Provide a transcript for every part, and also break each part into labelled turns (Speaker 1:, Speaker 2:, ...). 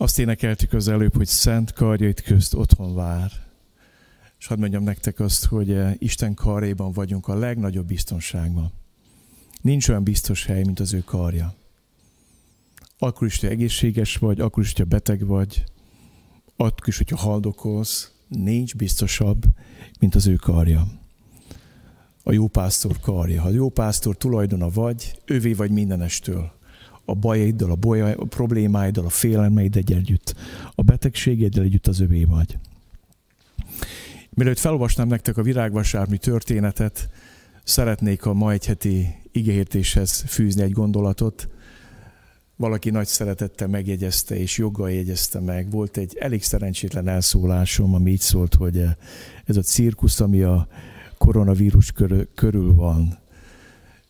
Speaker 1: Azt énekeltük az előbb, hogy szent karjait közt otthon vár. És hadd mondjam nektek azt, hogy eh, Isten karjában vagyunk a legnagyobb biztonságban. Nincs olyan biztos hely, mint az ő karja. Akkor is, hogy egészséges vagy, akkor is, hogyha beteg vagy, akkor is, hogyha haldokolsz, nincs biztosabb, mint az ő karja. A jó pásztor karja. Ha a jó pásztor tulajdona vagy, ővé vagy mindenestől a bajaiddal, a, bolyai, a problémáiddal, a félelmeiddel együtt, a betegségeddel együtt az övé vagy. Mielőtt felolvasnám nektek a virágvasármi történetet, szeretnék a ma egy heti igéhértéshez fűzni egy gondolatot. Valaki nagy szeretettel megjegyezte, és joggal jegyezte meg. Volt egy elég szerencsétlen elszólásom, ami így szólt, hogy ez a cirkusz, ami a koronavírus körül van,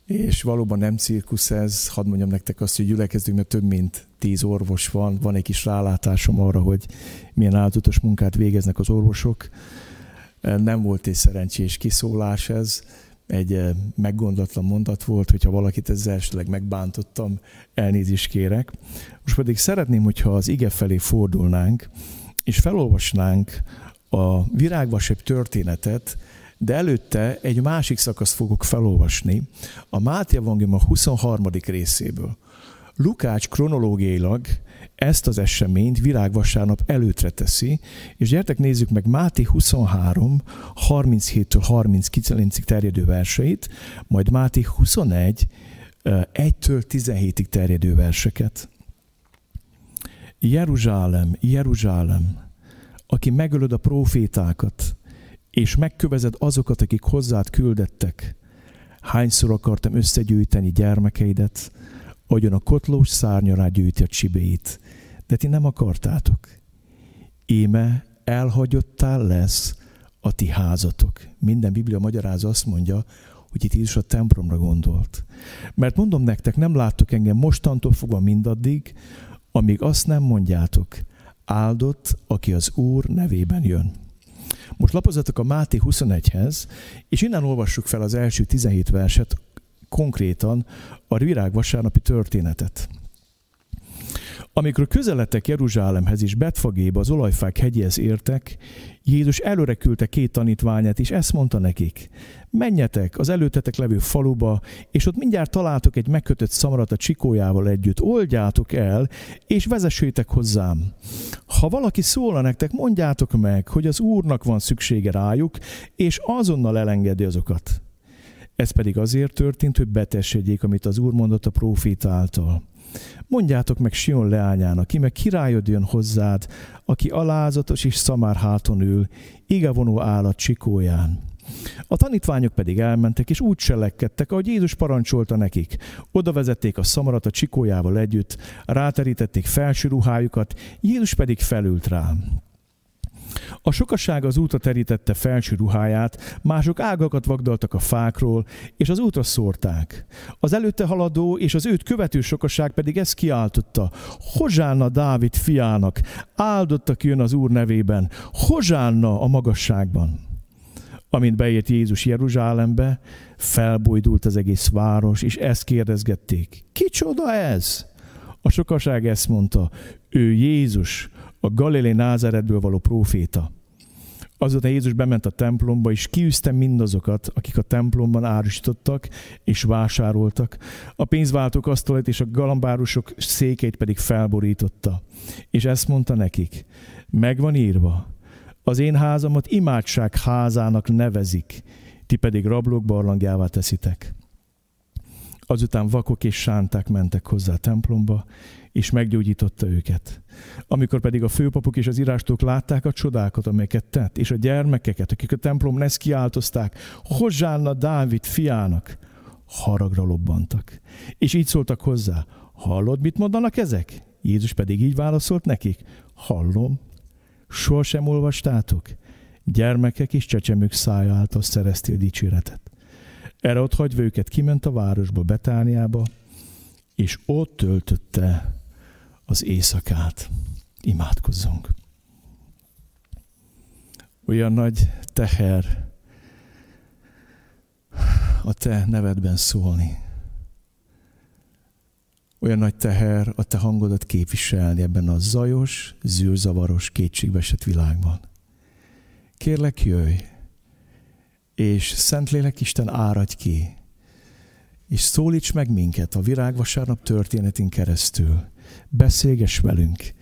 Speaker 1: és valóban nem cirkusz ez, hadd mondjam nektek azt, hogy gyülekezünk, mert több mint tíz orvos van, van egy kis rálátásom arra, hogy milyen áldozatos munkát végeznek az orvosok. Nem volt egy szerencsés kiszólás ez, egy eh, meggondatlan mondat volt, hogyha valakit ezzel esetleg megbántottam, elnézést kérek. Most pedig szeretném, hogyha az ige felé fordulnánk, és felolvasnánk a virágvasebb történetet, de előtte egy másik szakaszt fogok felolvasni, a Máté Evangélium a 23. részéből. Lukács kronológiailag ezt az eseményt virágvasárnap előtre teszi, és gyertek nézzük meg Máté 23, 37-től 39-ig terjedő verseit, majd Máté 21, 1-től 17-ig terjedő verseket. Jeruzsálem, Jeruzsálem, aki megölöd a profétákat, és megkövezed azokat, akik hozzád küldettek. Hányszor akartam összegyűjteni gyermekeidet, ahogyan a kotlós szárnya rá gyűjti a csibéit, de ti nem akartátok. Íme elhagyottál lesz a ti házatok. Minden Biblia magyaráz azt mondja, hogy itt Jézus a templomra gondolt. Mert mondom nektek, nem láttok engem mostantól fogva mindaddig, amíg azt nem mondjátok, áldott, aki az Úr nevében jön. Most lapozatok a Máté 21-hez, és innen olvassuk fel az első 17 verset, konkrétan a virág vasárnapi történetet. Amikor közeledtek Jeruzsálemhez és Betfagéba az olajfák hegyéhez értek, Jézus előre küldte két tanítványát, és ezt mondta nekik. Menjetek az előtetek levő faluba, és ott mindjárt találtok egy megkötött szamarat a csikójával együtt. Oldjátok el, és vezessétek hozzám. Ha valaki szólna nektek, mondjátok meg, hogy az Úrnak van szüksége rájuk, és azonnal elengedi azokat. Ez pedig azért történt, hogy betessék, amit az Úr mondott a próféta által. Mondjátok meg Sion leányának, ki meg királyod jön hozzád, aki alázatos és szamár háton ül, igevonó állat csikóján. A tanítványok pedig elmentek, és úgy cselekedtek, ahogy Jézus parancsolta nekik. Oda vezették a szamarat a csikójával együtt, ráterítették felső ruhájukat, Jézus pedig felült rá. A sokaság az útra terítette felső ruháját, mások ágakat vagdaltak a fákról, és az útra szórták. Az előtte haladó és az őt követő sokaság pedig ezt kiáltotta. Hozsánna Dávid fiának, áldottak jön az Úr nevében, hozsánna a magasságban. Amint beért Jézus Jeruzsálembe, felbojdult az egész város, és ezt kérdezgették. Kicsoda ez? A sokaság ezt mondta, ő Jézus, a Galilei Názáretből való próféta. Azután Jézus bement a templomba, és kiűzte mindazokat, akik a templomban árusítottak és vásároltak. A pénzváltók asztalait és a galambárusok székeit pedig felborította. És ezt mondta nekik, megvan írva, az én házamat imádság házának nevezik, ti pedig rablók barlangjává teszitek. Azután vakok és sánták mentek hozzá a templomba, és meggyógyította őket. Amikor pedig a főpapok és az írástók látták a csodákat, amelyeket tett, és a gyermekeket, akik a templom ezt kiáltozták, Hozsánna Dávid fiának, haragra lobbantak. És így szóltak hozzá, hallod, mit mondanak ezek? Jézus pedig így válaszolt nekik, hallom, sohasem olvastátok? Gyermekek és csecsemők szája által szereztél dicséretet. Erre ott hagyva őket kiment a városba, Betániába, és ott töltötte az éjszakát. Imádkozzunk. Olyan nagy teher a te nevedben szólni. Olyan nagy teher a te hangodat képviselni ebben a zajos, zűrzavaros, kétségbeesett világban. Kérlek, jöjj, és Szentlélek Isten áradj ki, és szólíts meg minket a virágvasárnap történetén keresztül. Beszélgess velünk,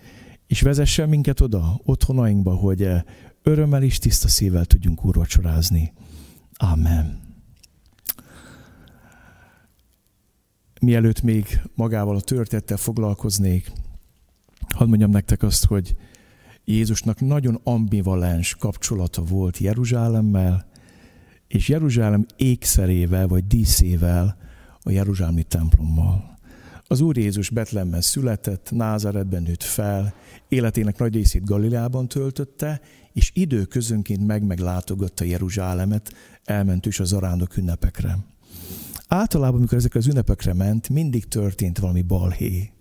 Speaker 1: és vezessen minket oda, otthonainkba, hogy örömmel és tiszta szívvel tudjunk úrvacsorázni. Amen. Mielőtt még magával a történettel foglalkoznék, hadd mondjam nektek azt, hogy Jézusnak nagyon ambivalens kapcsolata volt Jeruzsálemmel, és Jeruzsálem ékszerével vagy díszével a Jeruzsálemi templommal. Az Úr Jézus Betlemben született, Názáretben nőtt fel, életének nagy részét Galileában töltötte, és időközönként meg-meglátogatta Jeruzsálemet, elment is az arándok ünnepekre. Általában, amikor ezekre az ünnepekre ment, mindig történt valami balhé.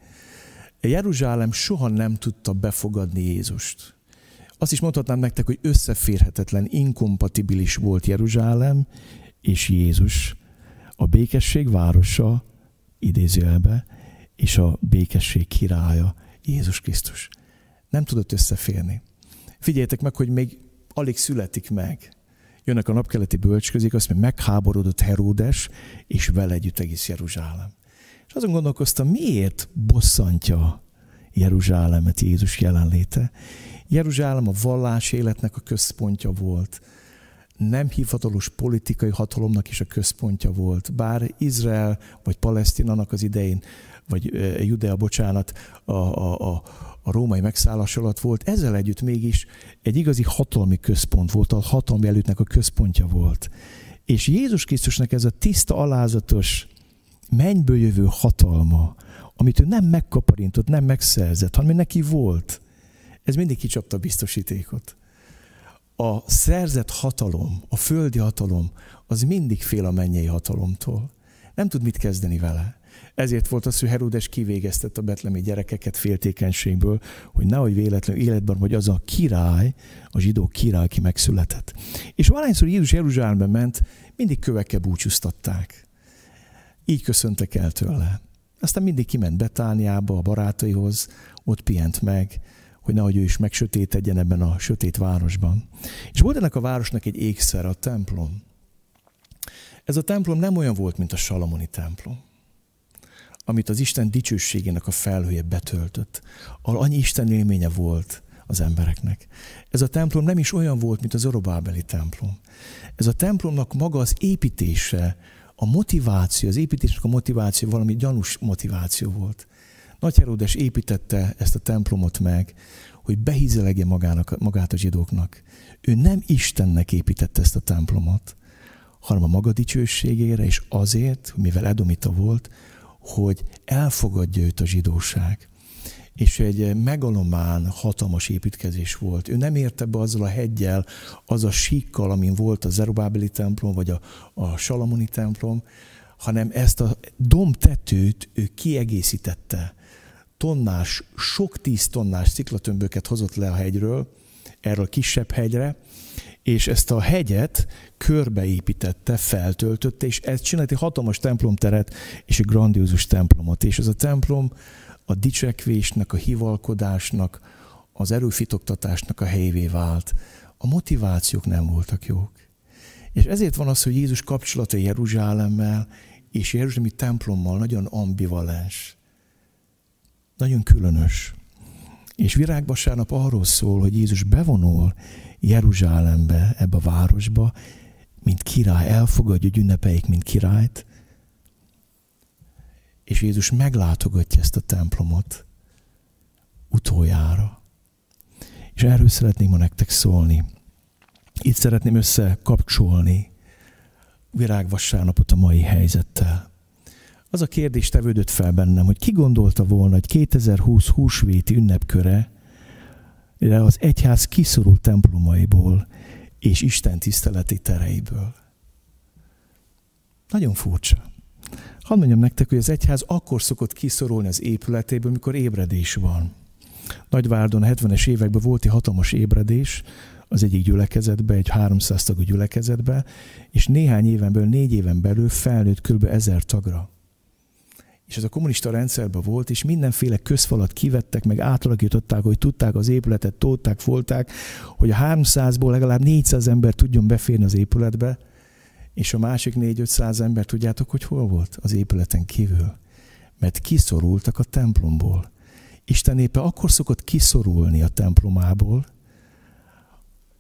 Speaker 1: Jeruzsálem soha nem tudta befogadni Jézust. Azt is mondhatnám nektek, hogy összeférhetetlen, inkompatibilis volt Jeruzsálem és Jézus, a békesség városa, idézőjelbe, és a békesség királya, Jézus Krisztus. Nem tudott összeférni. Figyeljetek meg, hogy még alig születik meg. Jönnek a napkeleti bölcsközék, azt mondja, megháborodott Heródes, és vele együtt egész Jeruzsálem. És azon gondolkoztam, miért bosszantja Jeruzsálemet Jézus jelenléte. Jeruzsálem a vallás életnek a központja volt. Nem hivatalos politikai hatalomnak is a központja volt. Bár Izrael vagy Palesztinának az idején, vagy Judea, bocsánat, a, a, a, a római megszállás alatt volt, ezzel együtt mégis egy igazi hatalmi központ volt, a hatalmi előttnek a központja volt. És Jézus Krisztusnak ez a tiszta, alázatos, mennyből jövő hatalma, amit ő nem megkaparintott, nem megszerzett, hanem neki volt. Ez mindig kicsapta a biztosítékot. A szerzett hatalom, a földi hatalom, az mindig fél a mennyei hatalomtól. Nem tud mit kezdeni vele. Ezért volt az, hogy Herodes kivégeztett a betlemi gyerekeket féltékenységből, hogy nehogy véletlenül életben hogy az a király, a zsidó király, aki megszületett. És valahányszor Jézus Jeruzsálembe ment, mindig kövekkel búcsúztatták. Így köszöntek el tőle. Aztán mindig kiment Betániába, a barátaihoz, ott pihent meg, hogy nehogy ő is megsötétedjen ebben a sötét városban. És volt ennek a városnak egy ékszer, a templom. Ez a templom nem olyan volt, mint a Salamoni templom, amit az Isten dicsőségének a felhője betöltött, annyi Isten élménye volt az embereknek. Ez a templom nem is olyan volt, mint az Orobábeli templom. Ez a templomnak maga az építése, a motiváció, az építésnek a motiváció valami gyanús motiváció volt. Nagy Herodes építette ezt a templomot meg, hogy behízelegje magának, magát a zsidóknak. Ő nem Istennek építette ezt a templomot, hanem a maga dicsőségére, és azért, mivel Edomita volt, hogy elfogadja őt a zsidóság és egy megalomán hatalmas építkezés volt. Ő nem érte be azzal a hegyel, az a síkkal, amin volt a Zerubábeli templom, vagy a, a Salamoni templom, hanem ezt a domtetőt ő kiegészítette. Tonnás, sok tíz tonnás sziklatömböket hozott le a hegyről, erről kisebb hegyre, és ezt a hegyet körbeépítette, feltöltötte, és ezt csinált egy hatalmas templomteret és egy grandiózus templomot. És ez a templom a dicsekvésnek, a hivalkodásnak, az erőfitoktatásnak a helyévé vált. A motivációk nem voltak jók. És ezért van az, hogy Jézus kapcsolata Jeruzsálemmel és Jeruzsálemi templommal nagyon ambivalens. Nagyon különös. És virágvasárnap arról szól, hogy Jézus bevonul Jeruzsálembe, ebbe a városba, mint király, elfogadja, hogy ünnepeljék, mint királyt, és Jézus meglátogatja ezt a templomot utoljára. És erről szeretném ma nektek szólni. Itt szeretném összekapcsolni virágvasárnapot a mai helyzettel. Az a kérdés tevődött fel bennem, hogy ki gondolta volna, hogy 2020 húsvéti ünnepköre de az egyház kiszorult templomaiból és Isten tiszteleti tereiből. Nagyon furcsa. Hadd mondjam nektek, hogy az egyház akkor szokott kiszorulni az épületéből, mikor ébredés van. Nagyvárdon a 70-es években volt egy hatalmas ébredés, az egyik gyülekezetbe, egy 300 tagú gyülekezetbe, és néhány éven belül, négy éven belül felnőtt kb. ezer tagra. És ez a kommunista rendszerben volt, és mindenféle közfalat kivettek, meg átalakították, hogy tudták az épületet, tódták, folták, hogy a 300-ból legalább 400 ember tudjon beférni az épületbe, és a másik 4-500 ember tudjátok, hogy hol volt? Az épületen kívül. Mert kiszorultak a templomból. Isten népe akkor szokott kiszorulni a templomából,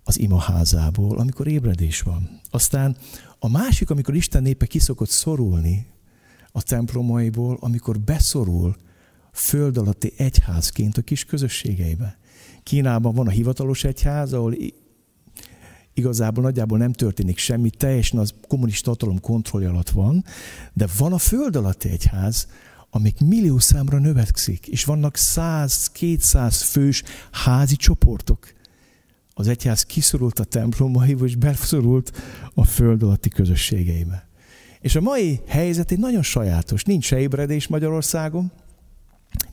Speaker 1: az imaházából, amikor ébredés van. Aztán a másik, amikor Isten népe kiszokott szorulni a templomaiból, amikor beszorul föld alatti egyházként a kis közösségeibe. Kínában van a hivatalos egyház, ahol igazából nagyjából nem történik semmi, teljesen az kommunista hatalom kontrollja alatt van, de van a föld alatti egyház, amik millió számra növekszik, és vannak 100-200 fős házi csoportok. Az egyház kiszorult a templomaiba, és beszorult a föld alatti közösségeibe. És a mai helyzet egy nagyon sajátos. Nincs se ébredés Magyarországon,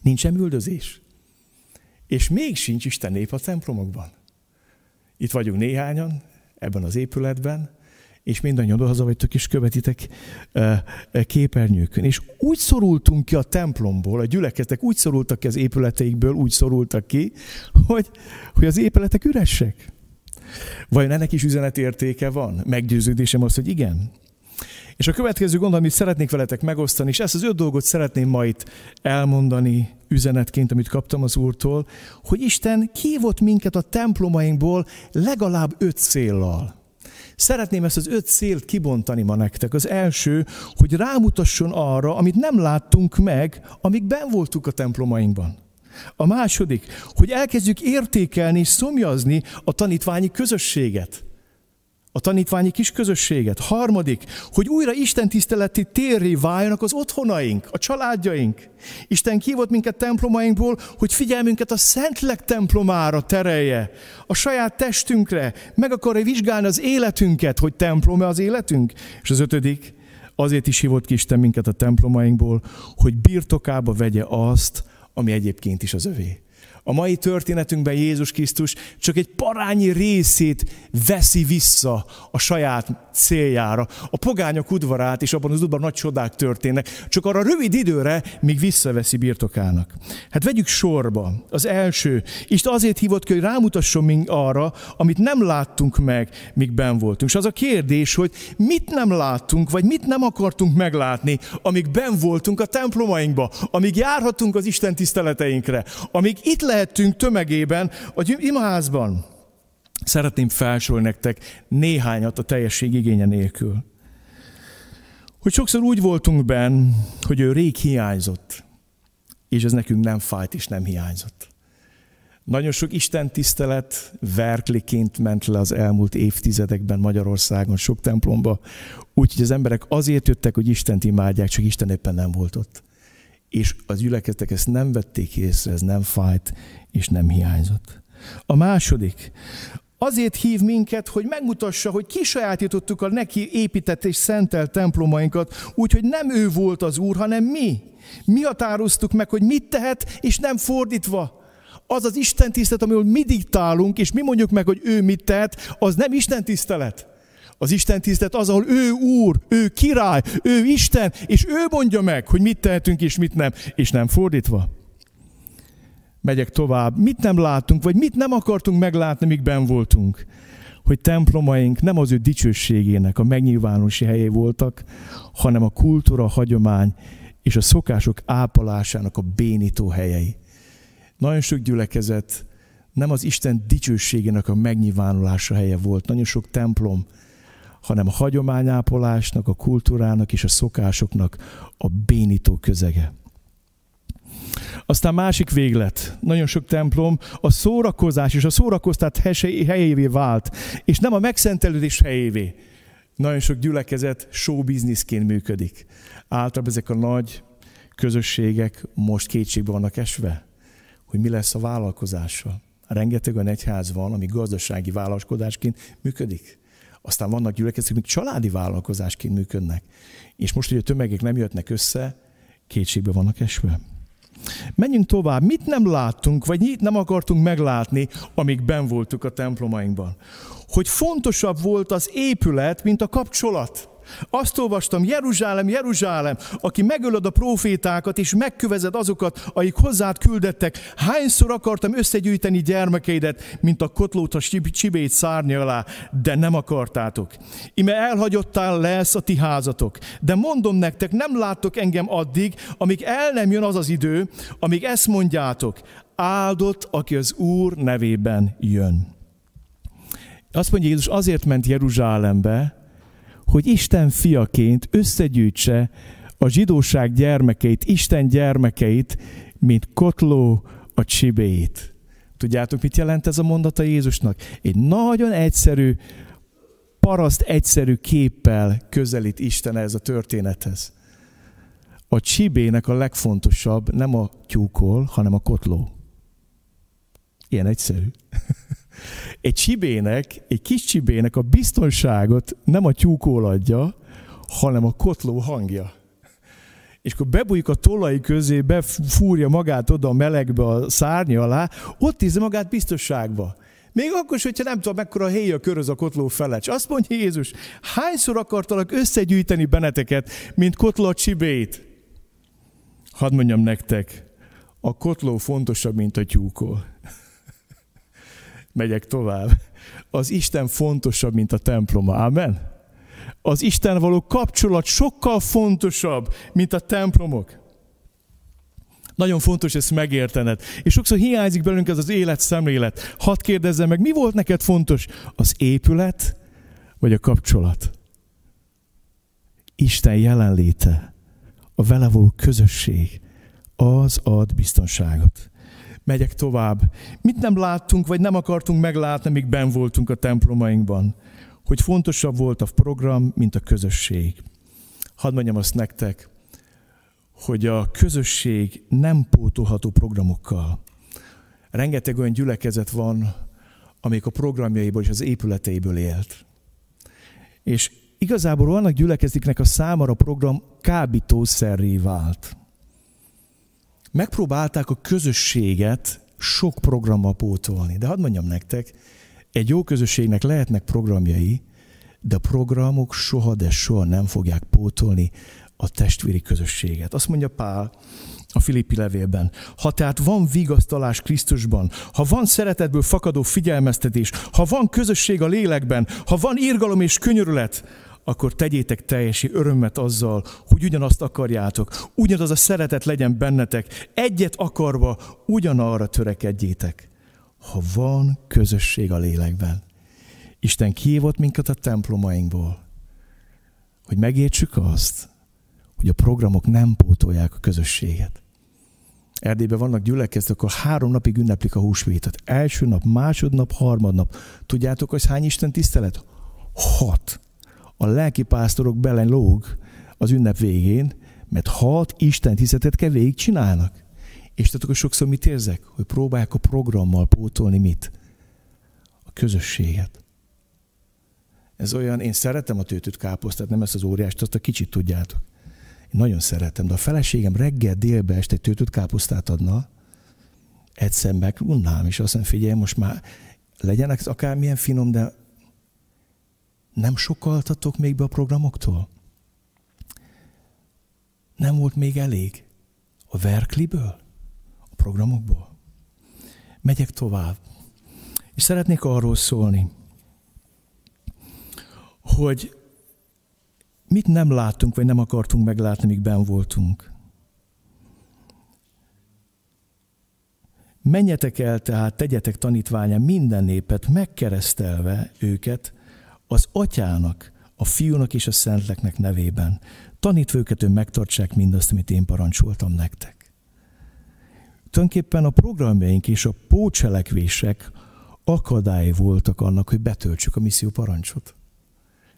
Speaker 1: nincs sem üldözés. És még sincs Isten nép a templomokban. Itt vagyunk néhányan, ebben az épületben, és mindannyian odahaza vagytok, és követitek képernyőkön. És úgy szorultunk ki a templomból, a gyülekeztek úgy szorultak ki az épületeikből, úgy szorultak ki, hogy, hogy az épületek üresek. Vajon ennek is üzenetértéke van? Meggyőződésem az, hogy igen. És a következő gond, amit szeretnék veletek megosztani, és ezt az öt dolgot szeretném ma itt elmondani üzenetként, amit kaptam az Úrtól, hogy Isten kívott minket a templomainkból legalább öt céllal. Szeretném ezt az öt célt kibontani ma nektek. Az első, hogy rámutasson arra, amit nem láttunk meg, amíg ben voltunk a templomainkban. A második, hogy elkezdjük értékelni és szomjazni a tanítványi közösséget a tanítványi kis közösséget. Harmadik, hogy újra Isten tiszteleti térré váljanak az otthonaink, a családjaink. Isten kívott minket templomainkból, hogy figyelmünket a Szentlek templomára terelje, a saját testünkre, meg akarja vizsgálni az életünket, hogy templom-e az életünk. És az ötödik, azért is hívott ki Isten minket a templomainkból, hogy birtokába vegye azt, ami egyébként is az övé. A mai történetünkben Jézus Krisztus csak egy parányi részét veszi vissza a saját céljára. A pogányok udvarát, és abban az udvarban nagy csodák történnek, csak arra rövid időre még visszaveszi birtokának. Hát vegyük sorba. Az első, Isten azért hívott ki, hogy rámutasson még arra, amit nem láttunk meg, míg ben voltunk. És az a kérdés, hogy mit nem láttunk, vagy mit nem akartunk meglátni, amíg ben voltunk a templomainkba, amíg járhatunk az Isten tiszteleteinkre, amíg itt lehettünk tömegében a imaházban. Szeretném felsorolni nektek néhányat a teljesség igénye nélkül. Hogy sokszor úgy voltunk benn, hogy ő rég hiányzott, és ez nekünk nem fájt és nem hiányzott. Nagyon sok Isten tisztelet verkliként ment le az elmúlt évtizedekben Magyarországon, sok templomba, úgyhogy az emberek azért jöttek, hogy Istent imádják, csak Isten éppen nem volt ott és az gyülekeztek ezt nem vették észre, ez nem fájt, és nem hiányzott. A második, azért hív minket, hogy megmutassa, hogy kisajátítottuk a neki épített és szentelt templomainkat, úgyhogy nem ő volt az Úr, hanem mi. Mi határoztuk meg, hogy mit tehet, és nem fordítva. Az az Isten tisztelet, amiről mi diktálunk, és mi mondjuk meg, hogy ő mit tehet, az nem Isten tisztelet. Az Isten tisztelet az, ahol ő úr, ő király, ő Isten, és ő mondja meg, hogy mit tehetünk és mit nem, és nem fordítva. Megyek tovább. Mit nem látunk, vagy mit nem akartunk meglátni, míg ben voltunk? Hogy templomaink nem az ő dicsőségének a megnyilvánulási helyei voltak, hanem a kultúra, a hagyomány és a szokások ápolásának a bénító helyei. Nagyon sok gyülekezet nem az Isten dicsőségének a megnyilvánulása helye volt. Nagyon sok templom hanem a hagyományápolásnak, a kultúrának és a szokásoknak a bénító közege. Aztán másik véglet, nagyon sok templom a szórakozás és a szórakoztat helyévé vált, és nem a megszentelődés helyévé. Nagyon sok gyülekezet showbizniszként működik. Általában ezek a nagy közösségek most kétségbe vannak esve, hogy mi lesz a vállalkozással. Rengeteg olyan egyház van, ami gazdasági vállalkozásként működik. Aztán vannak gyülekezetek, amik családi vállalkozásként működnek. És most, hogy a tömegek nem jöttnek össze, kétségbe vannak esve. Menjünk tovább. Mit nem láttunk, vagy mit nem akartunk meglátni, amíg ben voltunk a templomainkban? Hogy fontosabb volt az épület, mint a kapcsolat. Azt olvastam, Jeruzsálem, Jeruzsálem, aki megölöd a profétákat, és megkövezed azokat, akik hozzád küldettek. Hányszor akartam összegyűjteni gyermekeidet, mint a kotlót a csibét szárnya alá, de nem akartátok. Ime elhagyottál lesz a ti házatok. De mondom nektek, nem láttok engem addig, amíg el nem jön az az idő, amíg ezt mondjátok. Áldott, aki az Úr nevében jön. Azt mondja Jézus, azért ment Jeruzsálembe, hogy Isten fiaként összegyűjtse a zsidóság gyermekeit, Isten gyermekeit, mint kotló a csibéit. Tudjátok, mit jelent ez a mondata Jézusnak? Egy nagyon egyszerű, paraszt egyszerű képpel közelít Isten ez a történethez. A csibének a legfontosabb nem a tyúkol, hanem a kotló. Ilyen egyszerű. Egy csibének, egy kis csibének a biztonságot nem a tyúkól adja, hanem a kotló hangja. És akkor bebújik a tolai közé, befúrja magát oda a melegbe, a szárnya alá, ott ízze magát biztonságba. Még akkor is, hogyha nem tudom, mekkora héja köröz a kotló felett. azt mondja Jézus, hányszor akartalak összegyűjteni benneteket, mint kotló a csibét? Hadd mondjam nektek, a kotló fontosabb, mint a tyúkol megyek tovább. Az Isten fontosabb, mint a temploma. Amen? Az Isten való kapcsolat sokkal fontosabb, mint a templomok. Nagyon fontos ezt megértened. És sokszor hiányzik belünk ez az életszemlélet. Hadd kérdezzem meg, mi volt neked fontos? Az épület, vagy a kapcsolat? Isten jelenléte, a vele való közösség, az ad biztonságot megyek tovább. Mit nem láttunk, vagy nem akartunk meglátni, míg ben voltunk a templomainkban? Hogy fontosabb volt a program, mint a közösség. Hadd mondjam azt nektek, hogy a közösség nem pótolható programokkal. Rengeteg olyan gyülekezet van, amelyik a programjaiból és az épületeiből élt. És igazából vannak gyülekeziknek a számára program kábítószerré vált megpróbálták a közösséget sok programmal pótolni. De hadd mondjam nektek, egy jó közösségnek lehetnek programjai, de programok soha, de soha nem fogják pótolni a testvéri közösséget. Azt mondja Pál a Filippi levélben. Ha tehát van vigasztalás Krisztusban, ha van szeretetből fakadó figyelmeztetés, ha van közösség a lélekben, ha van írgalom és könyörület, akkor tegyétek teljesi örömmet azzal, hogy ugyanazt akarjátok, ugyanaz a szeretet legyen bennetek, egyet akarva ugyanarra törekedjétek. Ha van közösség a lélekben. Isten kihívott minket a templomainkból, hogy megértsük azt, hogy a programok nem pótolják a közösséget. Erdélyben vannak gyülekeztek, akkor három napig ünneplik a húsvétet. Első nap, másodnap, harmadnap. Tudjátok, hogy hány Isten tisztelet? Hat a lelki pásztorok belen lóg az ünnep végén, mert hat Isten tisztetet kell végig csinálnak. És tudok, sokszor mit érzek? Hogy próbálják a programmal pótolni mit? A közösséget. Ez olyan, én szeretem a tőtött káposztát, nem ezt az óriást, azt a kicsit tudjátok. Én nagyon szeretem, de a feleségem reggel, délbe, este tőtött káposztát adna, egyszer megunnám, és azt mondja, figyelj, most már legyenek akármilyen finom, de nem sokaltatok még be a programoktól? Nem volt még elég a verkliből, a programokból? Megyek tovább. És szeretnék arról szólni, hogy mit nem láttunk, vagy nem akartunk meglátni, míg ben voltunk. Menjetek el tehát, tegyetek tanítványá minden népet, megkeresztelve őket az atyának, a fiúnak és a szentleknek nevében. Tanítva őket, hogy megtartsák mindazt, amit én parancsoltam nektek. Tulajdonképpen a programjaink és a pócselekvések akadály voltak annak, hogy betöltsük a misszió parancsot.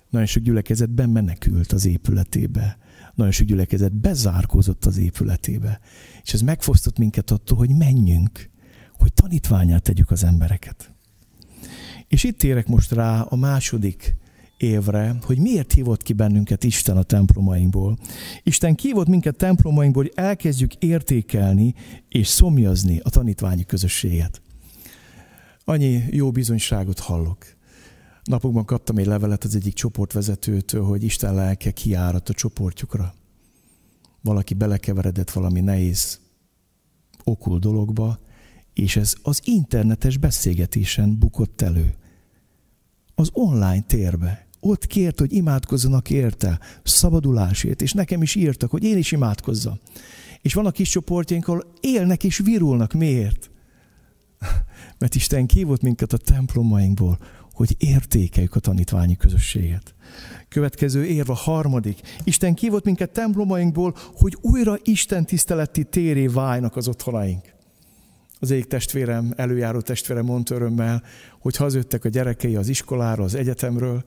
Speaker 1: Nagyon sok gyülekezetben menekült az épületébe. Nagyon sok gyülekezet bezárkózott az épületébe. És ez megfosztott minket attól, hogy menjünk, hogy tanítványát tegyük az embereket. És itt érek most rá a második évre, hogy miért hívott ki bennünket Isten a templomainkból. Isten kívott minket templomainkból, hogy elkezdjük értékelni és szomjazni a tanítványi közösséget. Annyi jó bizonyságot hallok. Napokban kaptam egy levelet az egyik csoportvezetőtől, hogy Isten lelke kiárat a csoportjukra. Valaki belekeveredett valami nehéz, okul dologba, és ez az internetes beszélgetésen bukott elő. Az online térbe. Ott kért, hogy imádkozzanak érte, szabadulásért, és nekem is írtak, hogy én is imádkozzam. És van a kis csoportjaink, ahol élnek és virulnak. Miért? Mert Isten kívott minket a templomainkból, hogy értékeljük a tanítványi közösséget. Következő érv a harmadik. Isten kívott minket templomainkból, hogy újra Isten tiszteleti téré válnak az otthonaink. Az egyik testvérem, előjáró testvérem mondta örömmel, hogy hazajöttek a gyerekei az iskolára, az egyetemről,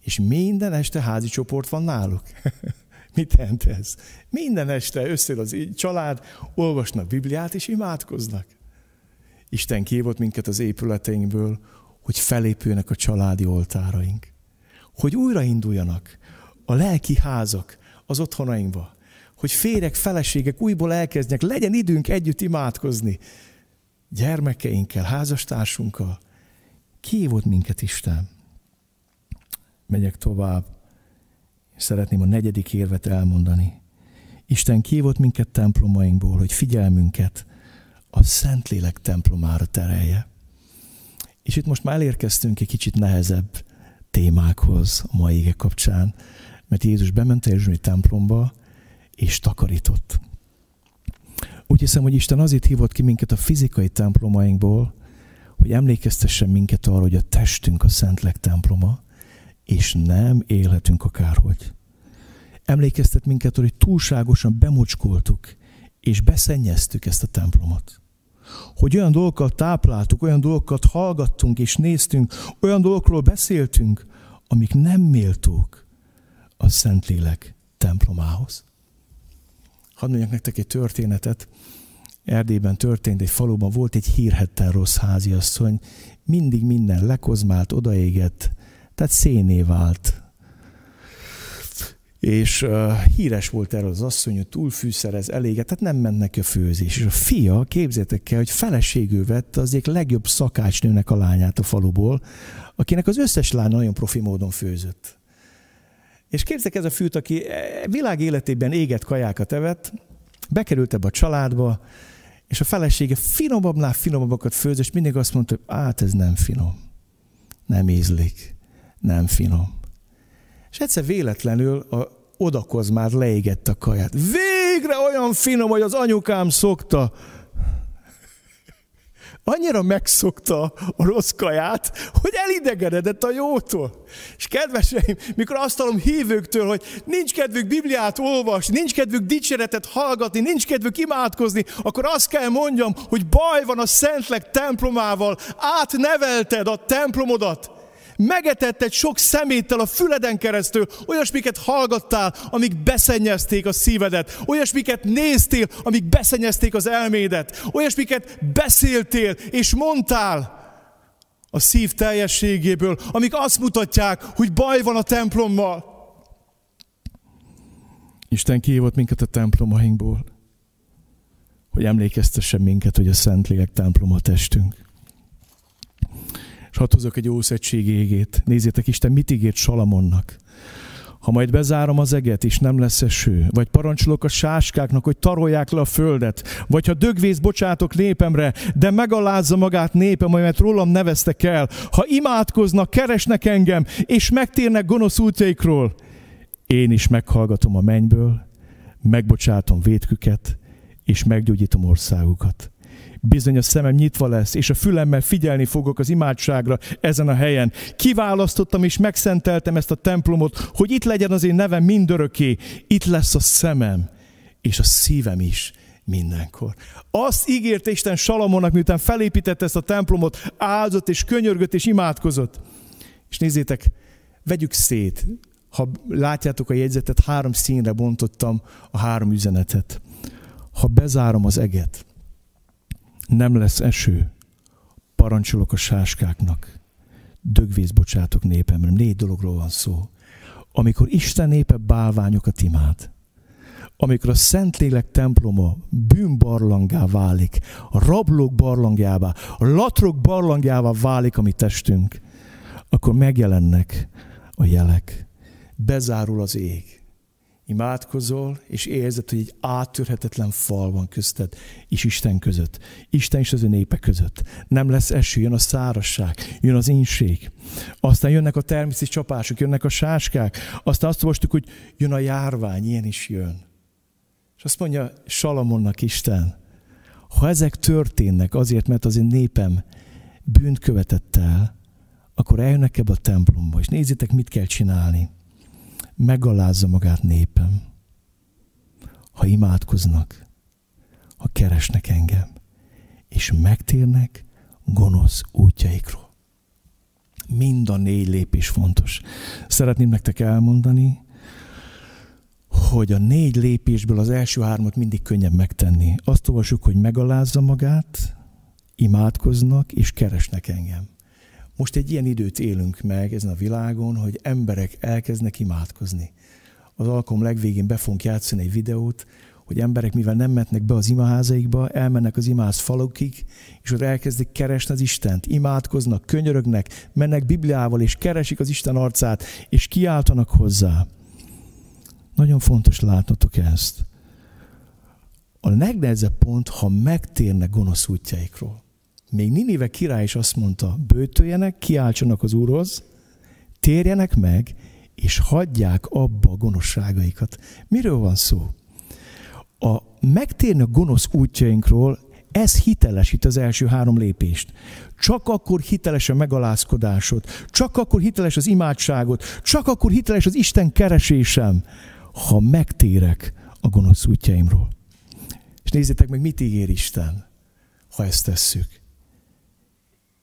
Speaker 1: és minden este házi csoport van náluk. Mit jelent ez? Minden este összeül az család, olvasnak Bibliát és imádkoznak. Isten kívott minket az épületeinkből, hogy felépüljenek a családi oltáraink. Hogy újrainduljanak a lelki házak az otthonainkba. Hogy férek, feleségek újból elkezdjenek, legyen időnk együtt imádkozni. Gyermekeinkkel, házastársunkkal. Kívott minket Isten. Megyek tovább. Szeretném a negyedik érvet elmondani. Isten kívott minket templomainkból, hogy figyelmünket a Szentlélek templomára terelje. És itt most már elérkeztünk egy kicsit nehezebb témákhoz a mai ége kapcsán, mert Jézus bement a templomba, és takarított. Úgy hiszem, hogy Isten azért hívott ki minket a fizikai templomainkból, hogy emlékeztessen minket arra, hogy a testünk a Szentlek temploma, és nem élhetünk akárhogy. Emlékeztet minket hogy túlságosan bemocskoltuk, és beszennyeztük ezt a templomot hogy olyan dolgokat tápláltuk, olyan dolgokat hallgattunk és néztünk, olyan dolgokról beszéltünk, amik nem méltók a Szentlélek templomához. Hadd mondjak nektek egy történetet. Erdélyben történt, egy faluban volt egy hírhetten rossz háziasszony, mindig minden lekozmált, odaégett, tehát széné vált és uh, híres volt erről az asszony, hogy túlfűszerez, eléget, tehát nem ment neki a főzés. És a fia, képzétek el, hogy feleségül vette az egyik legjobb szakácsnőnek a lányát a faluból, akinek az összes lány nagyon profi módon főzött. És képzek ez a fűt, aki e, világ életében éget kajákat evett, bekerült ebbe a családba, és a felesége finomabbnál finomabbakat főzött, és mindig azt mondta, hogy hát ez nem finom, nem ízlik, nem finom. És egyszer véletlenül a odakoz már leégett a kaját. Végre olyan finom, hogy az anyukám szokta. Annyira megszokta a rossz kaját, hogy elidegedett a jótól. És kedveseim, mikor azt hallom hívőktől, hogy nincs kedvük Bibliát olvasni, nincs kedvük dicséretet hallgatni, nincs kedvük imádkozni, akkor azt kell mondjam, hogy baj van a Szentlek templomával. Átnevelted a templomodat megetetted sok szeméttel a füleden keresztül, olyasmiket hallgattál, amik beszennyezték a szívedet, olyasmiket néztél, amik beszennyezték az elmédet, olyasmiket beszéltél és mondtál a szív teljességéből, amik azt mutatják, hogy baj van a templommal. Isten kihívott minket a templomainkból, hogy emlékeztessen minket, hogy a Szentlélek templom a testünk. És hadd hozok egy ószegység égét. Nézzétek, Isten mit ígért Salamonnak. Ha majd bezárom az eget, és nem lesz eső, vagy parancsolok a sáskáknak, hogy tarolják le a földet, vagy ha dögvész bocsátok népemre, de megalázza magát népem, mert rólam neveztek el, ha imádkoznak, keresnek engem, és megtérnek gonosz útjaikról, én is meghallgatom a mennyből, megbocsátom vétküket, és meggyógyítom országukat bizony a szemem nyitva lesz, és a fülemmel figyelni fogok az imádságra ezen a helyen. Kiválasztottam és megszenteltem ezt a templomot, hogy itt legyen az én nevem mindörökké. Itt lesz a szemem, és a szívem is mindenkor. Azt ígérte Isten Salamonnak, miután felépítette ezt a templomot, áldott és könyörgött és imádkozott. És nézzétek, vegyük szét. Ha látjátok a jegyzetet, három színre bontottam a három üzenetet. Ha bezárom az eget, nem lesz eső, parancsolok a sáskáknak, dögvész bocsátok népemre. Négy dologról van szó. Amikor Isten népe bálványokat imád, amikor a Szentlélek temploma bűnbarlangá válik, a rablók barlangjává, a latrok barlangjává válik a mi testünk, akkor megjelennek a jelek. Bezárul az ég. Imádkozol, és érzed, hogy egy áttörhetetlen fal van közted és Isten között. Isten és az ő népe között. Nem lesz eső, jön a szárasság, jön az inség. Aztán jönnek a természeti csapások, jönnek a sáskák. Aztán azt olvastuk, hogy jön a járvány, ilyen is jön. És azt mondja Salamonnak Isten, ha ezek történnek azért, mert az én népem bűnt követett el, akkor eljönnek ebbe a templomba, és nézzétek, mit kell csinálni. Megalázza magát népem. Ha imádkoznak, ha keresnek engem, és megtérnek gonosz útjaikról. Mind a négy lépés fontos. Szeretném nektek elmondani, hogy a négy lépésből az első hármat mindig könnyebb megtenni. Azt olvasjuk, hogy megalázza magát, imádkoznak és keresnek engem. Most egy ilyen időt élünk meg ezen a világon, hogy emberek elkezdnek imádkozni. Az alkalom legvégén be fogunk játszani egy videót, hogy emberek, mivel nem mentnek be az imaházaikba, elmennek az imáz falukig, és ott elkezdik keresni az Istent. Imádkoznak, könyörögnek, mennek Bibliával, és keresik az Isten arcát, és kiáltanak hozzá. Nagyon fontos látnotok ezt. A legnehezebb pont, ha megtérnek gonosz útjaikról. Még Ninive király is azt mondta, bőtöljenek, kiáltsanak az Úrhoz, térjenek meg, és hagyják abba a gonoszságaikat. Miről van szó? A megtérni a gonosz útjainkról, ez hitelesít az első három lépést. Csak akkor hiteles a megalázkodásod, csak akkor hiteles az imádságot, csak akkor hiteles az Isten keresésem, ha megtérek a gonosz útjaimról. És nézzétek meg, mit ígér Isten, ha ezt tesszük.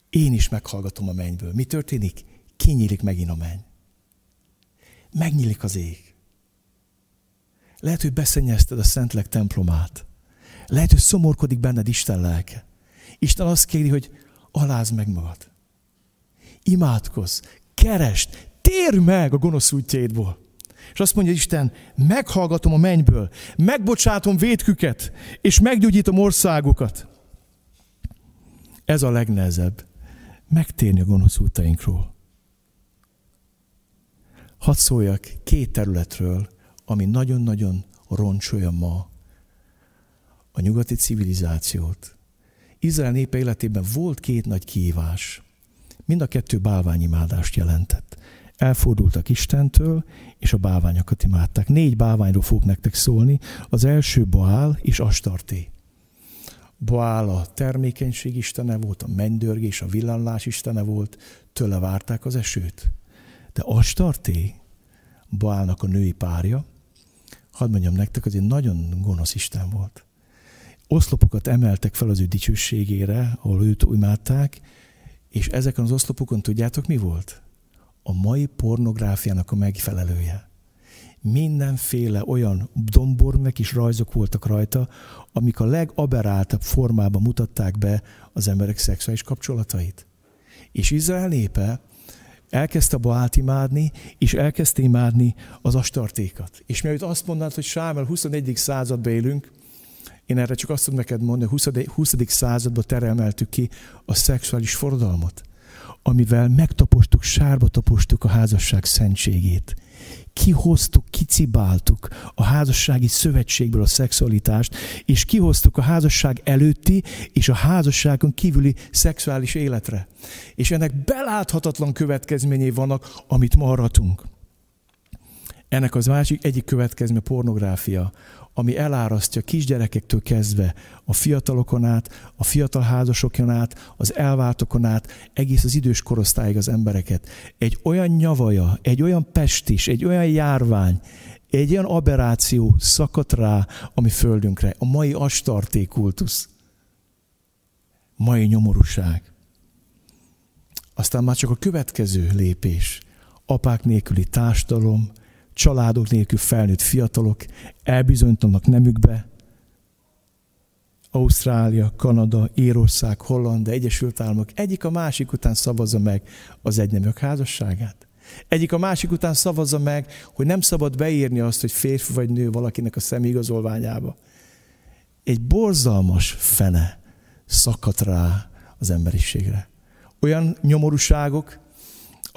Speaker 1: Én is meghallgatom a mennyből. Mi történik? Kinyílik megint a menny. Megnyílik az ég. Lehet, hogy beszennyezted a Szentlek templomát. Lehet, hogy szomorkodik benned Isten lelke. Isten azt kéri, hogy alázd meg magad. Imádkozz, kerest, térj meg a gonosz útjaidból. És azt mondja Isten, meghallgatom a mennyből, megbocsátom védküket, és meggyógyítom országokat. Ez a legnehezebb. Megtérni a gonosz útainkról. Hadd szóljak két területről, ami nagyon-nagyon roncsolja ma a nyugati civilizációt. Izrael népe életében volt két nagy kihívás. Mind a kettő bálványimádást jelentett elfordultak Istentől, és a bálványokat imádták. Négy bálványról fog nektek szólni. Az első Baál és Astarté. Baál a termékenység istene volt, a mennydörgés, a villanlás istene volt, tőle várták az esőt. De Astarté, Baálnak a női párja, hadd mondjam nektek, az egy nagyon gonosz Isten volt. Oszlopokat emeltek fel az ő dicsőségére, ahol őt imádták, és ezeken az oszlopokon tudjátok mi volt? a mai pornográfiának a megfelelője. Mindenféle olyan dombormek is rajzok voltak rajta, amik a legaberáltabb formában mutatták be az emberek szexuális kapcsolatait. És Izrael népe elkezdte Baált imádni, és elkezdte imádni az astartékat. És mielőtt azt mondanád, hogy Sámel 21. században élünk, én erre csak azt tudom neked mondani, hogy 20. 20. században terelmeltük ki a szexuális forradalmat amivel megtapostuk, sárba tapostuk a házasság szentségét. Kihoztuk, kicibáltuk a házassági szövetségből a szexualitást, és kihoztuk a házasság előtti és a házasságon kívüli szexuális életre. És ennek beláthatatlan következményei vannak, amit ma aratunk. Ennek az másik egyik következménye pornográfia, ami elárasztja kisgyerekektől kezdve a fiatalokon át, a fiatal házasokon át, az elváltokon át, egész az idős korosztályig az embereket. Egy olyan nyavaja, egy olyan pestis, egy olyan járvány, egy olyan aberráció szakadt rá a mi földünkre, a mai astartékultusz, mai nyomorúság. Aztán már csak a következő lépés, apák nélküli társadalom, családok nélkül felnőtt fiatalok elbizonytalanok nemükbe, Ausztrália, Kanada, Írország, Holland, Egyesült Államok egyik a másik után szavazza meg az egyneműek házasságát. Egyik a másik után szavazza meg, hogy nem szabad beírni azt, hogy férfi vagy nő valakinek a személyigazolványába. Egy borzalmas fene szakadt rá az emberiségre. Olyan nyomorúságok,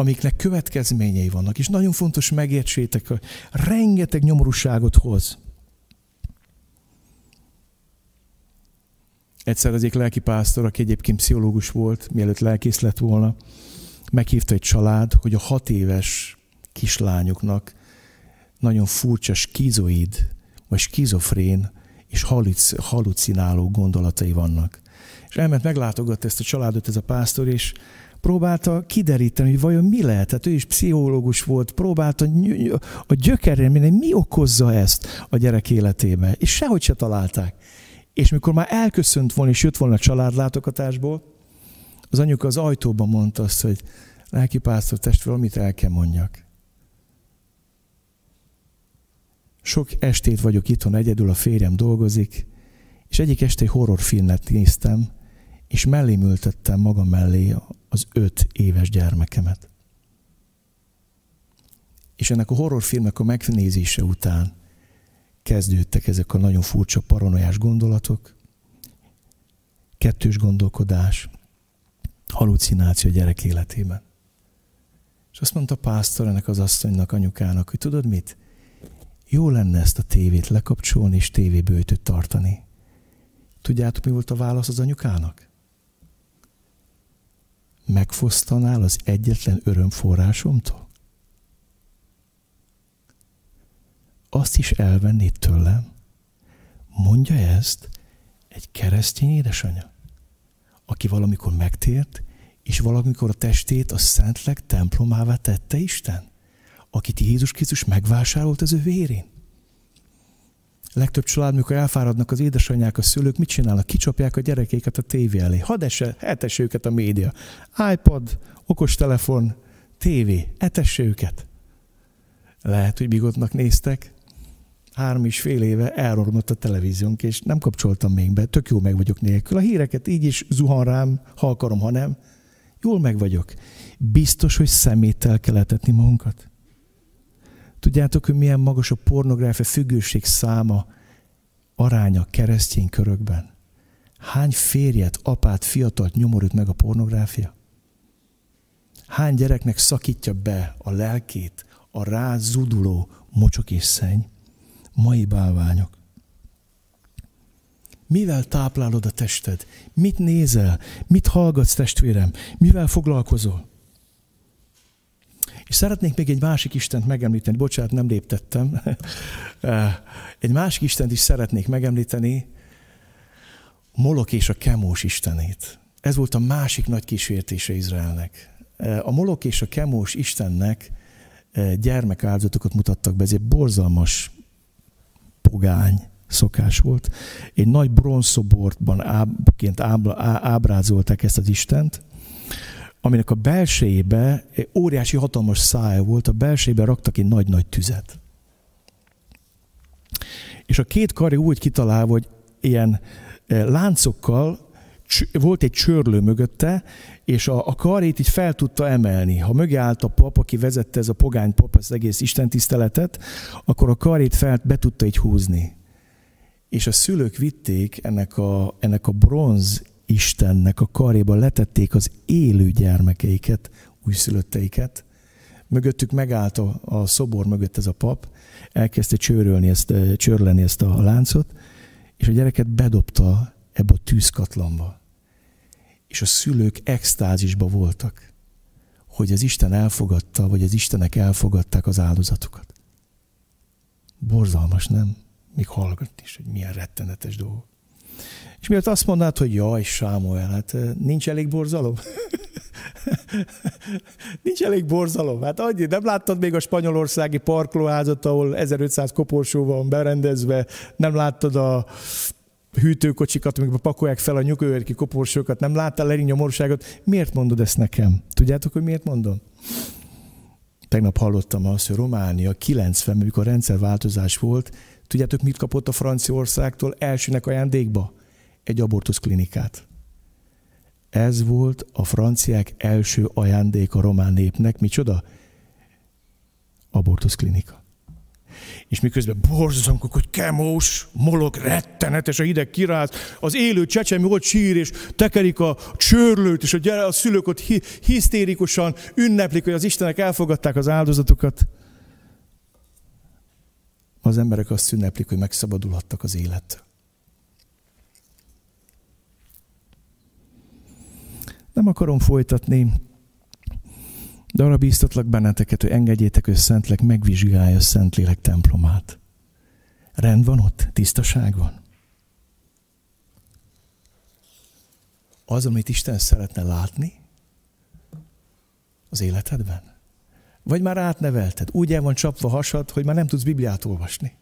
Speaker 1: amiknek következményei vannak. És nagyon fontos megértsétek, hogy rengeteg nyomorúságot hoz. Egyszer az egyik lelkipásztor, aki egyébként pszichológus volt, mielőtt lelkész lett volna, meghívta egy család, hogy a hat éves kislányoknak nagyon furcsa skizoid, vagy skizofrén és halucináló gondolatai vannak. És elment meglátogatta ezt a családot, ez a pásztor, és próbálta kideríteni, hogy vajon mi lehet. Tehát ő is pszichológus volt, próbálta a gyökerre menni, mi okozza ezt a gyerek életébe. És sehogy se találták. És mikor már elköszönt volna, és jött volna a családlátogatásból, az anyuka az ajtóban mondta azt, hogy lelkipásztor testvér, amit el kell mondjak. Sok estét vagyok itthon, egyedül a férjem dolgozik, és egyik este egy horrorfilmet néztem, és mellé ültettem magam mellé az öt éves gyermekemet. És ennek a horrorfilmek a megnézése után kezdődtek ezek a nagyon furcsa paranoiás gondolatok, kettős gondolkodás, halucináció gyerek életében. És azt mondta a pásztor ennek az asszonynak, anyukának, hogy tudod mit? Jó lenne ezt a tévét lekapcsolni és tévébőjtőt tartani. Tudjátok, mi volt a válasz az anyukának? Megfosztanál az egyetlen örömforrásomtól? Azt is elvennéd tőlem? Mondja ezt egy keresztény édesanyja, aki valamikor megtért, és valamikor a testét a Szentlek templomává tette Isten, akit Jézus Krisztus megvásárolt az ő vérén. Legtöbb család, mikor elfáradnak az édesanyák, a szülők, mit csinálnak? Kicsapják a gyerekeiket a tévé elé. Hadd esse, etesse őket a média. iPad, okostelefon, tévé, etesse őket. Lehet, hogy bigotnak néztek. Három és fél éve elromlott a televíziónk, és nem kapcsoltam még be. Tök jó meg vagyok nélkül. A híreket így is zuhan rám, ha akarom, ha nem. Jól meg vagyok. Biztos, hogy szeméttel kell etetni magunkat? Tudjátok, hogy milyen magas a pornográfia függőség száma, aránya keresztény körökben? Hány férjet, apát, fiatalt nyomorít meg a pornográfia? Hány gyereknek szakítja be a lelkét a rá zuduló mocsok és szenny? Mai bálványok. Mivel táplálod a tested? Mit nézel? Mit hallgatsz, testvérem? Mivel foglalkozol? És szeretnék még egy másik Istent megemlíteni, bocsánat, nem léptettem. egy másik Istent is szeretnék megemlíteni, Molok és a Kemós Istenét. Ez volt a másik nagy kísértése Izraelnek. A Molok és a Kemós Istennek gyermekáldozatokat mutattak be, ez egy borzalmas pogány szokás volt. Egy nagy bronzszobortban ábként ábrázolták ezt az Istent, aminek a belsejébe óriási hatalmas szája volt, a belsejébe raktak egy nagy-nagy tüzet. És a két kari úgy kitalálva, hogy ilyen e, láncokkal volt egy csörlő mögötte, és a, a karét így fel tudta emelni. Ha mögé állt a pap, aki vezette ez a pogány pap, az egész istentiszteletet, akkor a karét fel be tudta így húzni. És a szülők vitték ennek a, ennek a bronz Istennek a karéba letették az élő gyermekeiket, újszülötteiket. Mögöttük megállt a, a szobor mögött ez a pap, elkezdte csőrölni ezt, csörleni ezt a láncot, és a gyereket bedobta ebbe a tűzkatlanba. És a szülők extázisba voltak, hogy az Isten elfogadta, vagy az Istenek elfogadták az áldozatokat. Borzalmas, nem? Még hallgatni is, hogy milyen rettenetes dolgok. És miért azt mondnád, hogy jaj, Sámuel, hát nincs elég borzalom? nincs elég borzalom. Hát annyi, nem láttad még a spanyolországi parkolóházat, ahol 1500 koporsó van berendezve, nem láttad a hűtőkocsikat, amikben pakolják fel a nyugőérki koporsókat, nem láttál lerin nyomorúságot. Miért mondod ezt nekem? Tudjátok, hogy miért mondom? Tegnap hallottam azt, hogy Románia 90 amikor rendszerváltozás volt, tudjátok, mit kapott a Franciaországtól elsőnek ajándékba? Egy abortuszklinikát. Ez volt a franciák első ajándék a román népnek. Micsoda? Abortuszklinika. és miközben borzongok, hogy kemós, molok, rettenetes, a hideg kiráz, az élő csecsemő ott sír, és tekerik a csörlőt, és a, gyere, a szülők ott hi, hisztérikusan ünneplik, hogy az Istenek elfogadták az áldozatokat. Az emberek azt ünneplik, hogy megszabadulhattak az élettől. Nem akarom folytatni, de arra bíztatlak benneteket, hogy engedjétek, hogy Szentlek megvizsgálja a Szentlélek templomát. Rend van ott? Tisztaság van? Az, amit Isten szeretne látni az életedben? Vagy már átnevelted? Úgy el van csapva hasad, hogy már nem tudsz Bibliát olvasni.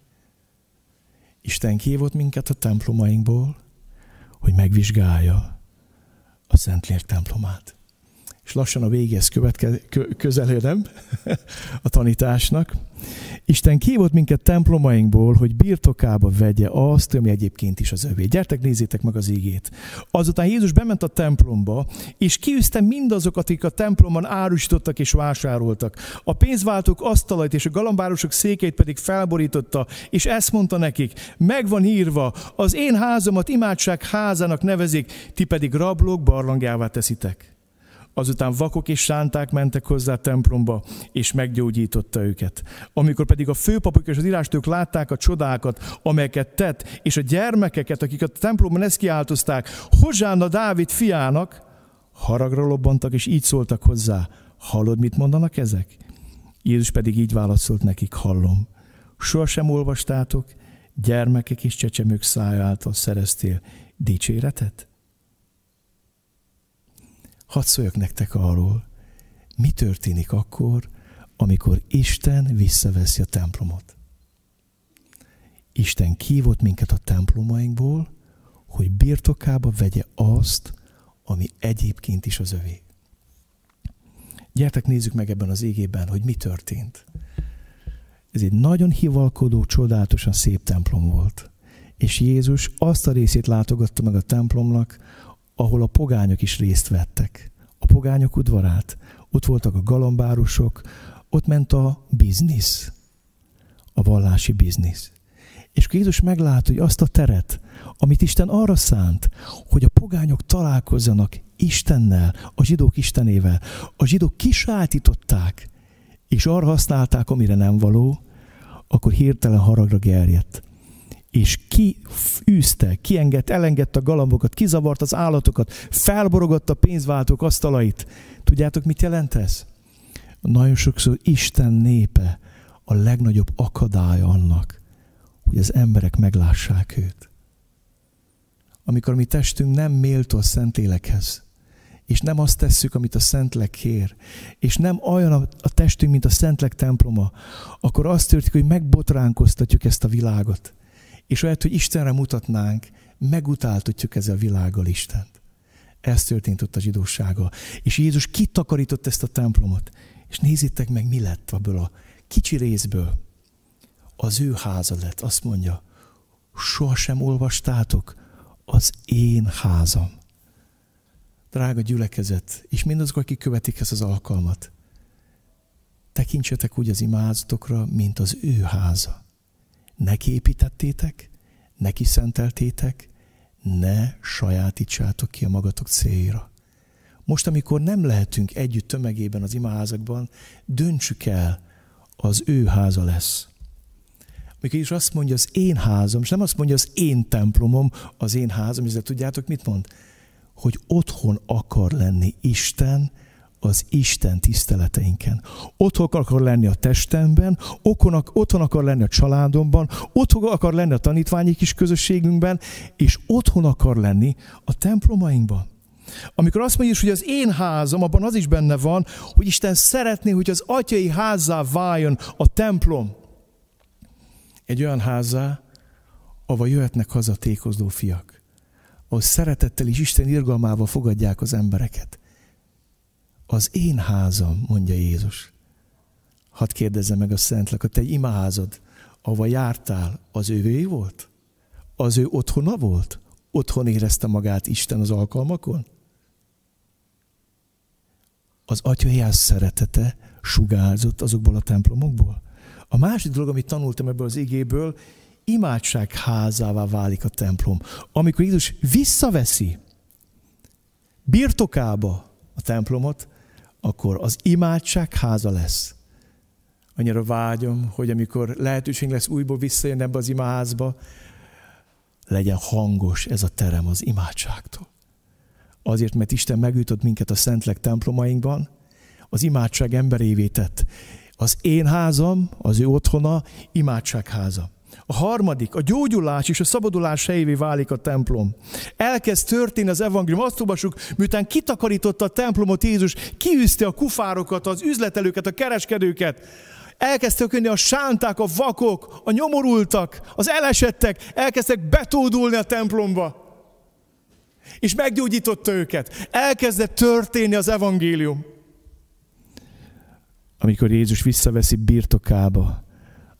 Speaker 1: Isten kívott minket a templomainkból, hogy megvizsgálja a Szentlélek templomát és lassan a végéhez követke, közelődem a tanításnak. Isten kívott minket templomainkból, hogy birtokába vegye azt, ami egyébként is az övé. Gyertek, nézzétek meg az ígét. Azután Jézus bement a templomba, és kiűzte mindazokat, akik a templomban árusítottak és vásároltak. A pénzváltók asztalait és a galambárosok székeit pedig felborította, és ezt mondta nekik, megvan írva, az én házamat imádság házának nevezik, ti pedig rablók barlangjává teszitek. Azután vakok és sánták mentek hozzá a templomba, és meggyógyította őket. Amikor pedig a főpapok és az írástők látták a csodákat, amelyeket tett, és a gyermekeket, akik a templomban ezt kiáltozták, Hozsánna Dávid fiának, haragra lobbantak, és így szóltak hozzá. Hallod, mit mondanak ezek? Jézus pedig így válaszolt nekik, hallom. Sohasem olvastátok, gyermekek és csecsemők szája által szereztél dicséretet? Hadd szóljak nektek arról, mi történik akkor, amikor Isten visszaveszi a templomot. Isten kívott minket a templomainkból, hogy birtokába vegye azt, ami egyébként is az övé. Gyertek, nézzük meg ebben az égében, hogy mi történt. Ez egy nagyon hivalkodó, csodálatosan szép templom volt. És Jézus azt a részét látogatta meg a templomnak, ahol a pogányok is részt vettek. A pogányok udvarát. Ott voltak a galambárusok, ott ment a biznisz, a vallási biznisz. És akkor Jézus meglát, hogy azt a teret, amit Isten arra szánt, hogy a pogányok találkozzanak Istennel, a zsidók Istenével. A zsidók kisátították, és arra használták, amire nem való, akkor hirtelen haragra gerjedt és kiűzte, kiengedte, elengedte a galambokat, kizavart az állatokat, felborogatta a pénzváltók asztalait. Tudjátok, mit jelent ez? Nagyon sokszor Isten népe a legnagyobb akadálya annak, hogy az emberek meglássák őt. Amikor mi testünk nem méltó a Szentélekhez, és nem azt tesszük, amit a Szentlek kér, és nem olyan a testünk, mint a Szentlek temploma, akkor azt történik, hogy megbotránkoztatjuk ezt a világot és lehet, hogy Istenre mutatnánk, megutáltatjuk ezzel a világgal Istent. Ez történt ott a zsidósága. És Jézus kitakarított ezt a templomot. És nézzétek meg, mi lett abból a kicsi részből. Az ő háza lett. Azt mondja, sohasem olvastátok az én házam. Drága gyülekezet, és mindazok, akik követik ezt az alkalmat, tekintsetek úgy az imádatokra, mint az ő háza neki építettétek, neki szenteltétek, ne sajátítsátok ki a magatok célra. Most, amikor nem lehetünk együtt tömegében az imaházakban, döntsük el, az ő háza lesz. Amikor is azt mondja, az én házam, és nem azt mondja, az én templomom, az én házam, és tudjátok, mit mond? Hogy otthon akar lenni Isten, az Isten tiszteleteinken. Otthon akar lenni a testemben, otthon akar lenni a családomban, otthon akar lenni a tanítványi kis közösségünkben, és otthon akar lenni a templomainkban. Amikor azt mondjuk, hogy az én házam, abban az is benne van, hogy Isten szeretné, hogy az atyai házzá váljon a templom. Egy olyan házzá, ahova jöhetnek haza tékozló fiak, ahol szeretettel és Isten irgalmával fogadják az embereket az én házam, mondja Jézus. Hadd kérdezze meg a Szentlek, a te imaházad, ahova jártál, az ővé volt? Az ő otthona volt? Otthon érezte magát Isten az alkalmakon? Az atyaiáz szeretete sugárzott azokból a templomokból? A másik dolog, amit tanultam ebből az igéből, imádság házává válik a templom. Amikor Jézus visszaveszi birtokába a templomot, akkor az imádság háza lesz. Annyira vágyom, hogy amikor lehetőség lesz újból visszajönni ebbe az imaházba, legyen hangos ez a terem az imádságtól. Azért, mert Isten megütött minket a Szentlek templomainkban, az imádság emberévé tett. Az én házam, az ő otthona, imádságháza. A harmadik, a gyógyulás és a szabadulás helyévé válik a templom. Elkezd történni az evangélium. Azt olvasjuk, miután kitakarította a templomot Jézus, kiűzte a kufárokat, az üzletelőket, a kereskedőket. Elkezdtek jönni a sánták, a vakok, a nyomorultak, az elesettek, elkezdtek betódulni a templomba. És meggyógyította őket. Elkezdett történni az evangélium. Amikor Jézus visszaveszi birtokába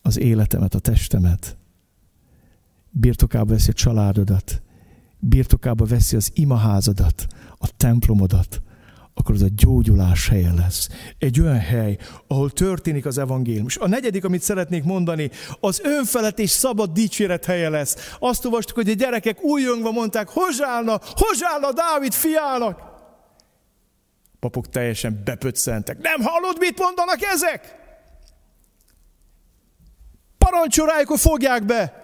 Speaker 1: az életemet, a testemet, birtokába veszi a családodat, birtokába veszi az imaházadat, a templomodat, akkor az a gyógyulás helye lesz. Egy olyan hely, ahol történik az evangélium. És a negyedik, amit szeretnék mondani, az önfelett és szabad dicséret helye lesz. Azt olvastuk, hogy a gyerekek újjongva mondták, hozsálna, hozsálna Dávid fiának. Papok teljesen bepöccentek. Nem hallod, mit mondanak ezek? Parancsorájuk, hogy fogják be.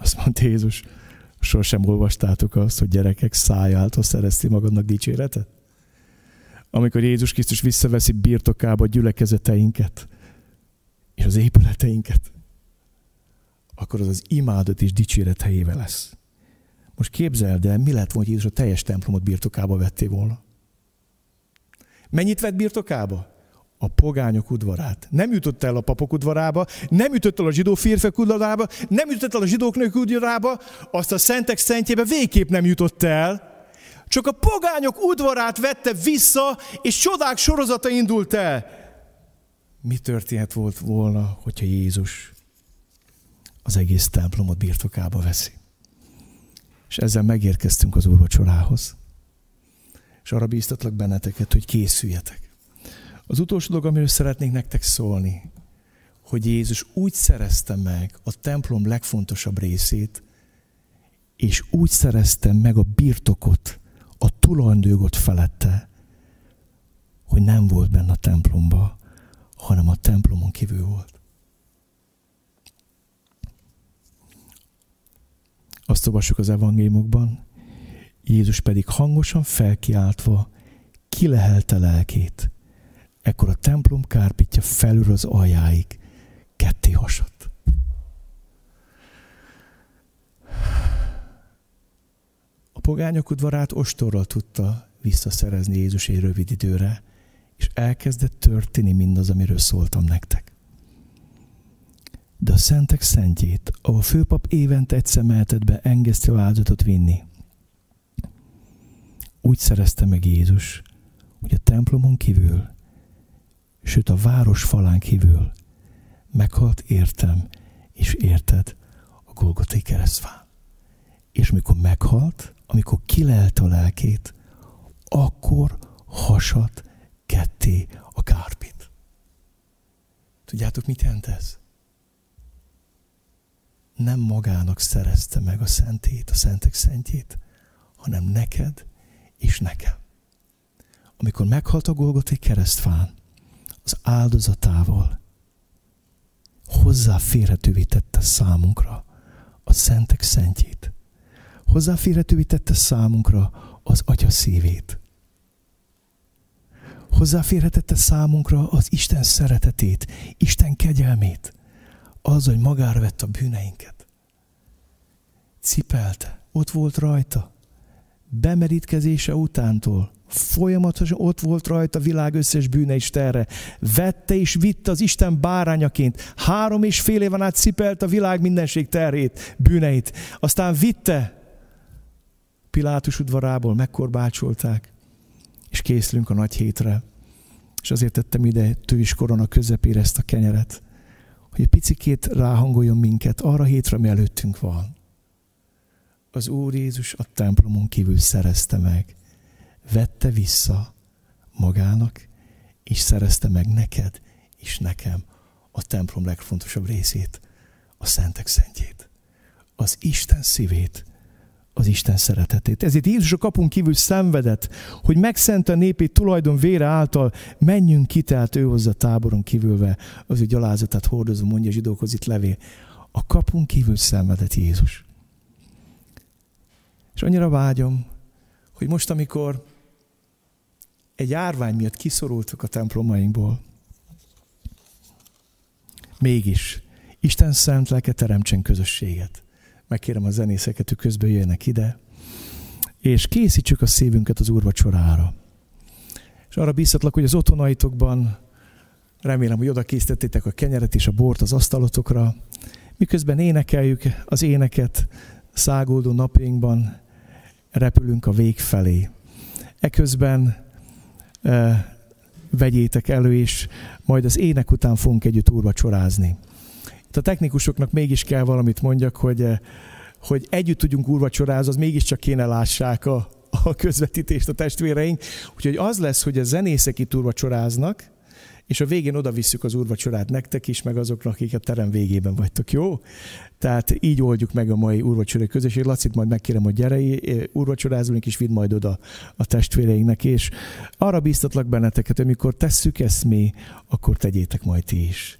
Speaker 1: Azt mondta Jézus, sosem olvastátok azt, hogy gyerekek szájáltal szerezti magadnak dicséretet? Amikor Jézus Krisztus visszaveszi birtokába a gyülekezeteinket és az épületeinket, akkor az az imádat és dicséret helyével lesz. Most képzeld el, mi lett volna, hogy Jézus a teljes templomot birtokába vetté volna? Mennyit vett birtokába? A pogányok udvarát. Nem jutott el a papok udvarába, nem jutott el a zsidó férfek udvarába, nem jutott el a zsidók nők udvarába, azt a szentek szentjébe végképp nem jutott el. Csak a pogányok udvarát vette vissza, és csodák sorozata indult el. Mi történhet volt volna, hogyha Jézus az egész templomot birtokába veszi? És ezzel megérkeztünk az úrvacsorához. És arra bíztatlak benneteket, hogy készüljetek az utolsó dolog, amiről szeretnék nektek szólni, hogy Jézus úgy szerezte meg a templom legfontosabb részét, és úgy szerezte meg a birtokot, a tulajdonjogot felette, hogy nem volt benne a templomba, hanem a templomon kívül volt. Azt olvassuk az evangéliumokban, Jézus pedig hangosan felkiáltva kilehelte lelkét, ekkor a templom kárpitja felül az aljáig ketté hasadt. A pogányok udvarát ostorral tudta visszaszerezni Jézus egy rövid időre, és elkezdett történni mindaz, amiről szóltam nektek. De a szentek szentjét, ahol a főpap évente egyszer mehetett be engesztő áldozatot vinni, úgy szerezte meg Jézus, hogy a templomon kívül sőt a város falán kívül meghalt értem, és érted a Golgotai keresztfán. És mikor meghalt, amikor kilelte a lelkét, akkor hasat ketté a kárpit. Tudjátok, mit jelent ez? Nem magának szerezte meg a szentét, a szentek szentjét, hanem neked és nekem. Amikor meghalt a Golgotai keresztfán, az áldozatával hozzáférhetővé tette számunkra a szentek szentjét. Hozzáférhetővé tette számunkra az atya szívét. Hozzáférhetette számunkra az Isten szeretetét, Isten kegyelmét, az, hogy magára vett a bűneinket. Cipelte, ott volt rajta, bemerítkezése utántól Folyamatosan ott volt rajta a világ összes bűne is terre. Vette és vitte az Isten bárányaként. Három és fél éven át cipelt a világ mindenség terhét, bűneit. Aztán vitte Pilátus udvarából, megkorbácsolták, és készülünk a nagy hétre. És azért tettem ide tőis korona közepére ezt a kenyeret, hogy egy picikét ráhangoljon minket arra hétre, ami előttünk van. Az Úr Jézus a templomon kívül szerezte meg vette vissza magának, és szerezte meg neked és nekem a templom legfontosabb részét, a szentek szentjét, az Isten szívét, az Isten szeretetét. Ezért Jézus a kapun kívül szenvedett, hogy megszent a népét tulajdon vére által menjünk ki, tehát ő hozza táboron kívülve az ő gyalázatát hordozó, mondja a zsidókhoz itt levé. A kapun kívül szenvedett Jézus. És annyira vágyom, hogy most, amikor egy járvány miatt kiszorultak a templomainkból, mégis Isten szent lelke teremtsen közösséget. Megkérem a zenészeket, hogy közben jöjjenek ide, és készítsük a szívünket az úrvacsorára. És arra bíztatlak, hogy az otthonaitokban remélem, hogy oda készítettétek a kenyeret és a bort az asztalotokra, miközben énekeljük az éneket szágoldó napjainkban, repülünk a vég felé. Eközben vegyétek elő, és majd az ének után fogunk együtt úrvacsorázni. Itt a technikusoknak mégis kell valamit mondjak, hogy, hogy együtt tudjunk úrvacsorázni, az mégiscsak kéne lássák a, a közvetítést a testvéreink. Úgyhogy az lesz, hogy a zenészek itt úrvacsoráznak, és a végén oda visszük az úrvacsorát nektek is, meg azoknak, akik a terem végében vagytok, jó? Tehát így oldjuk meg a mai úrvacsorai közösség. Lacit majd megkérem, hogy gyere, úrvacsorázunk, és vidd majd oda a testvéreinknek, és arra bíztatlak benneteket, amikor tesszük ezt mi, akkor tegyétek majd ti is.